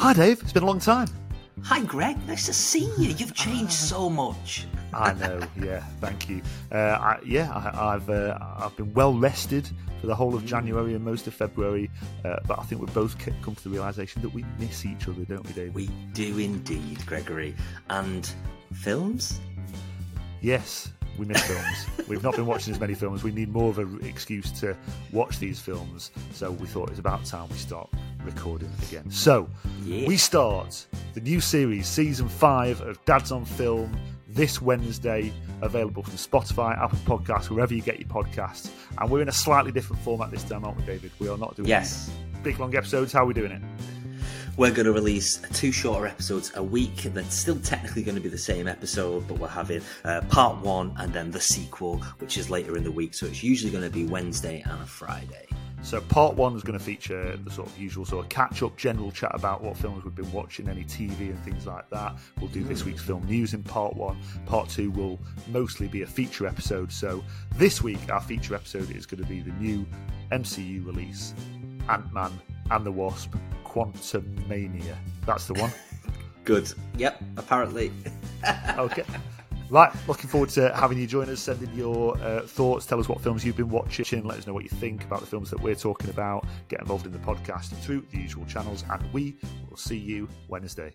Hi, Dave. It's been a long time. Hi, Greg. Nice to see you. You've changed so much. I know. Yeah, thank you. Uh, I, yeah, I, have uh, I've been well rested for the whole of January and most of February, uh, but I think we've both come to the realization that we miss each other, don't we, Dave? We do indeed, Gregory. And films? Yes, we miss films. We've not been watching as many films. We need more of an excuse to watch these films. So we thought it's about time we start recording again. So yeah. we start the new series, season five of Dad's on Film, this Wednesday, available from Spotify, Apple Podcasts, wherever you get your podcasts. And we're in a slightly different format this time, aren't we, David? We are not doing yes. big long episodes. How are we doing it? We're going to release two shorter episodes a week. That's still technically going to be the same episode, but we're having uh, part one and then the sequel, which is later in the week. So it's usually going to be Wednesday and a Friday. So part one is going to feature the sort of usual sort of catch up, general chat about what films we've been watching, any TV and things like that. We'll do this hmm. week's film news in part one. Part two will mostly be a feature episode. So this week our feature episode is going to be the new MCU release, Ant Man and the Wasp, Quantum Mania. That's the one. Good. Yep. Apparently. okay. Right, looking forward to having you join us. Send in your uh, thoughts. Tell us what films you've been watching. Let us know what you think about the films that we're talking about. Get involved in the podcast through the usual channels, and we will see you Wednesday.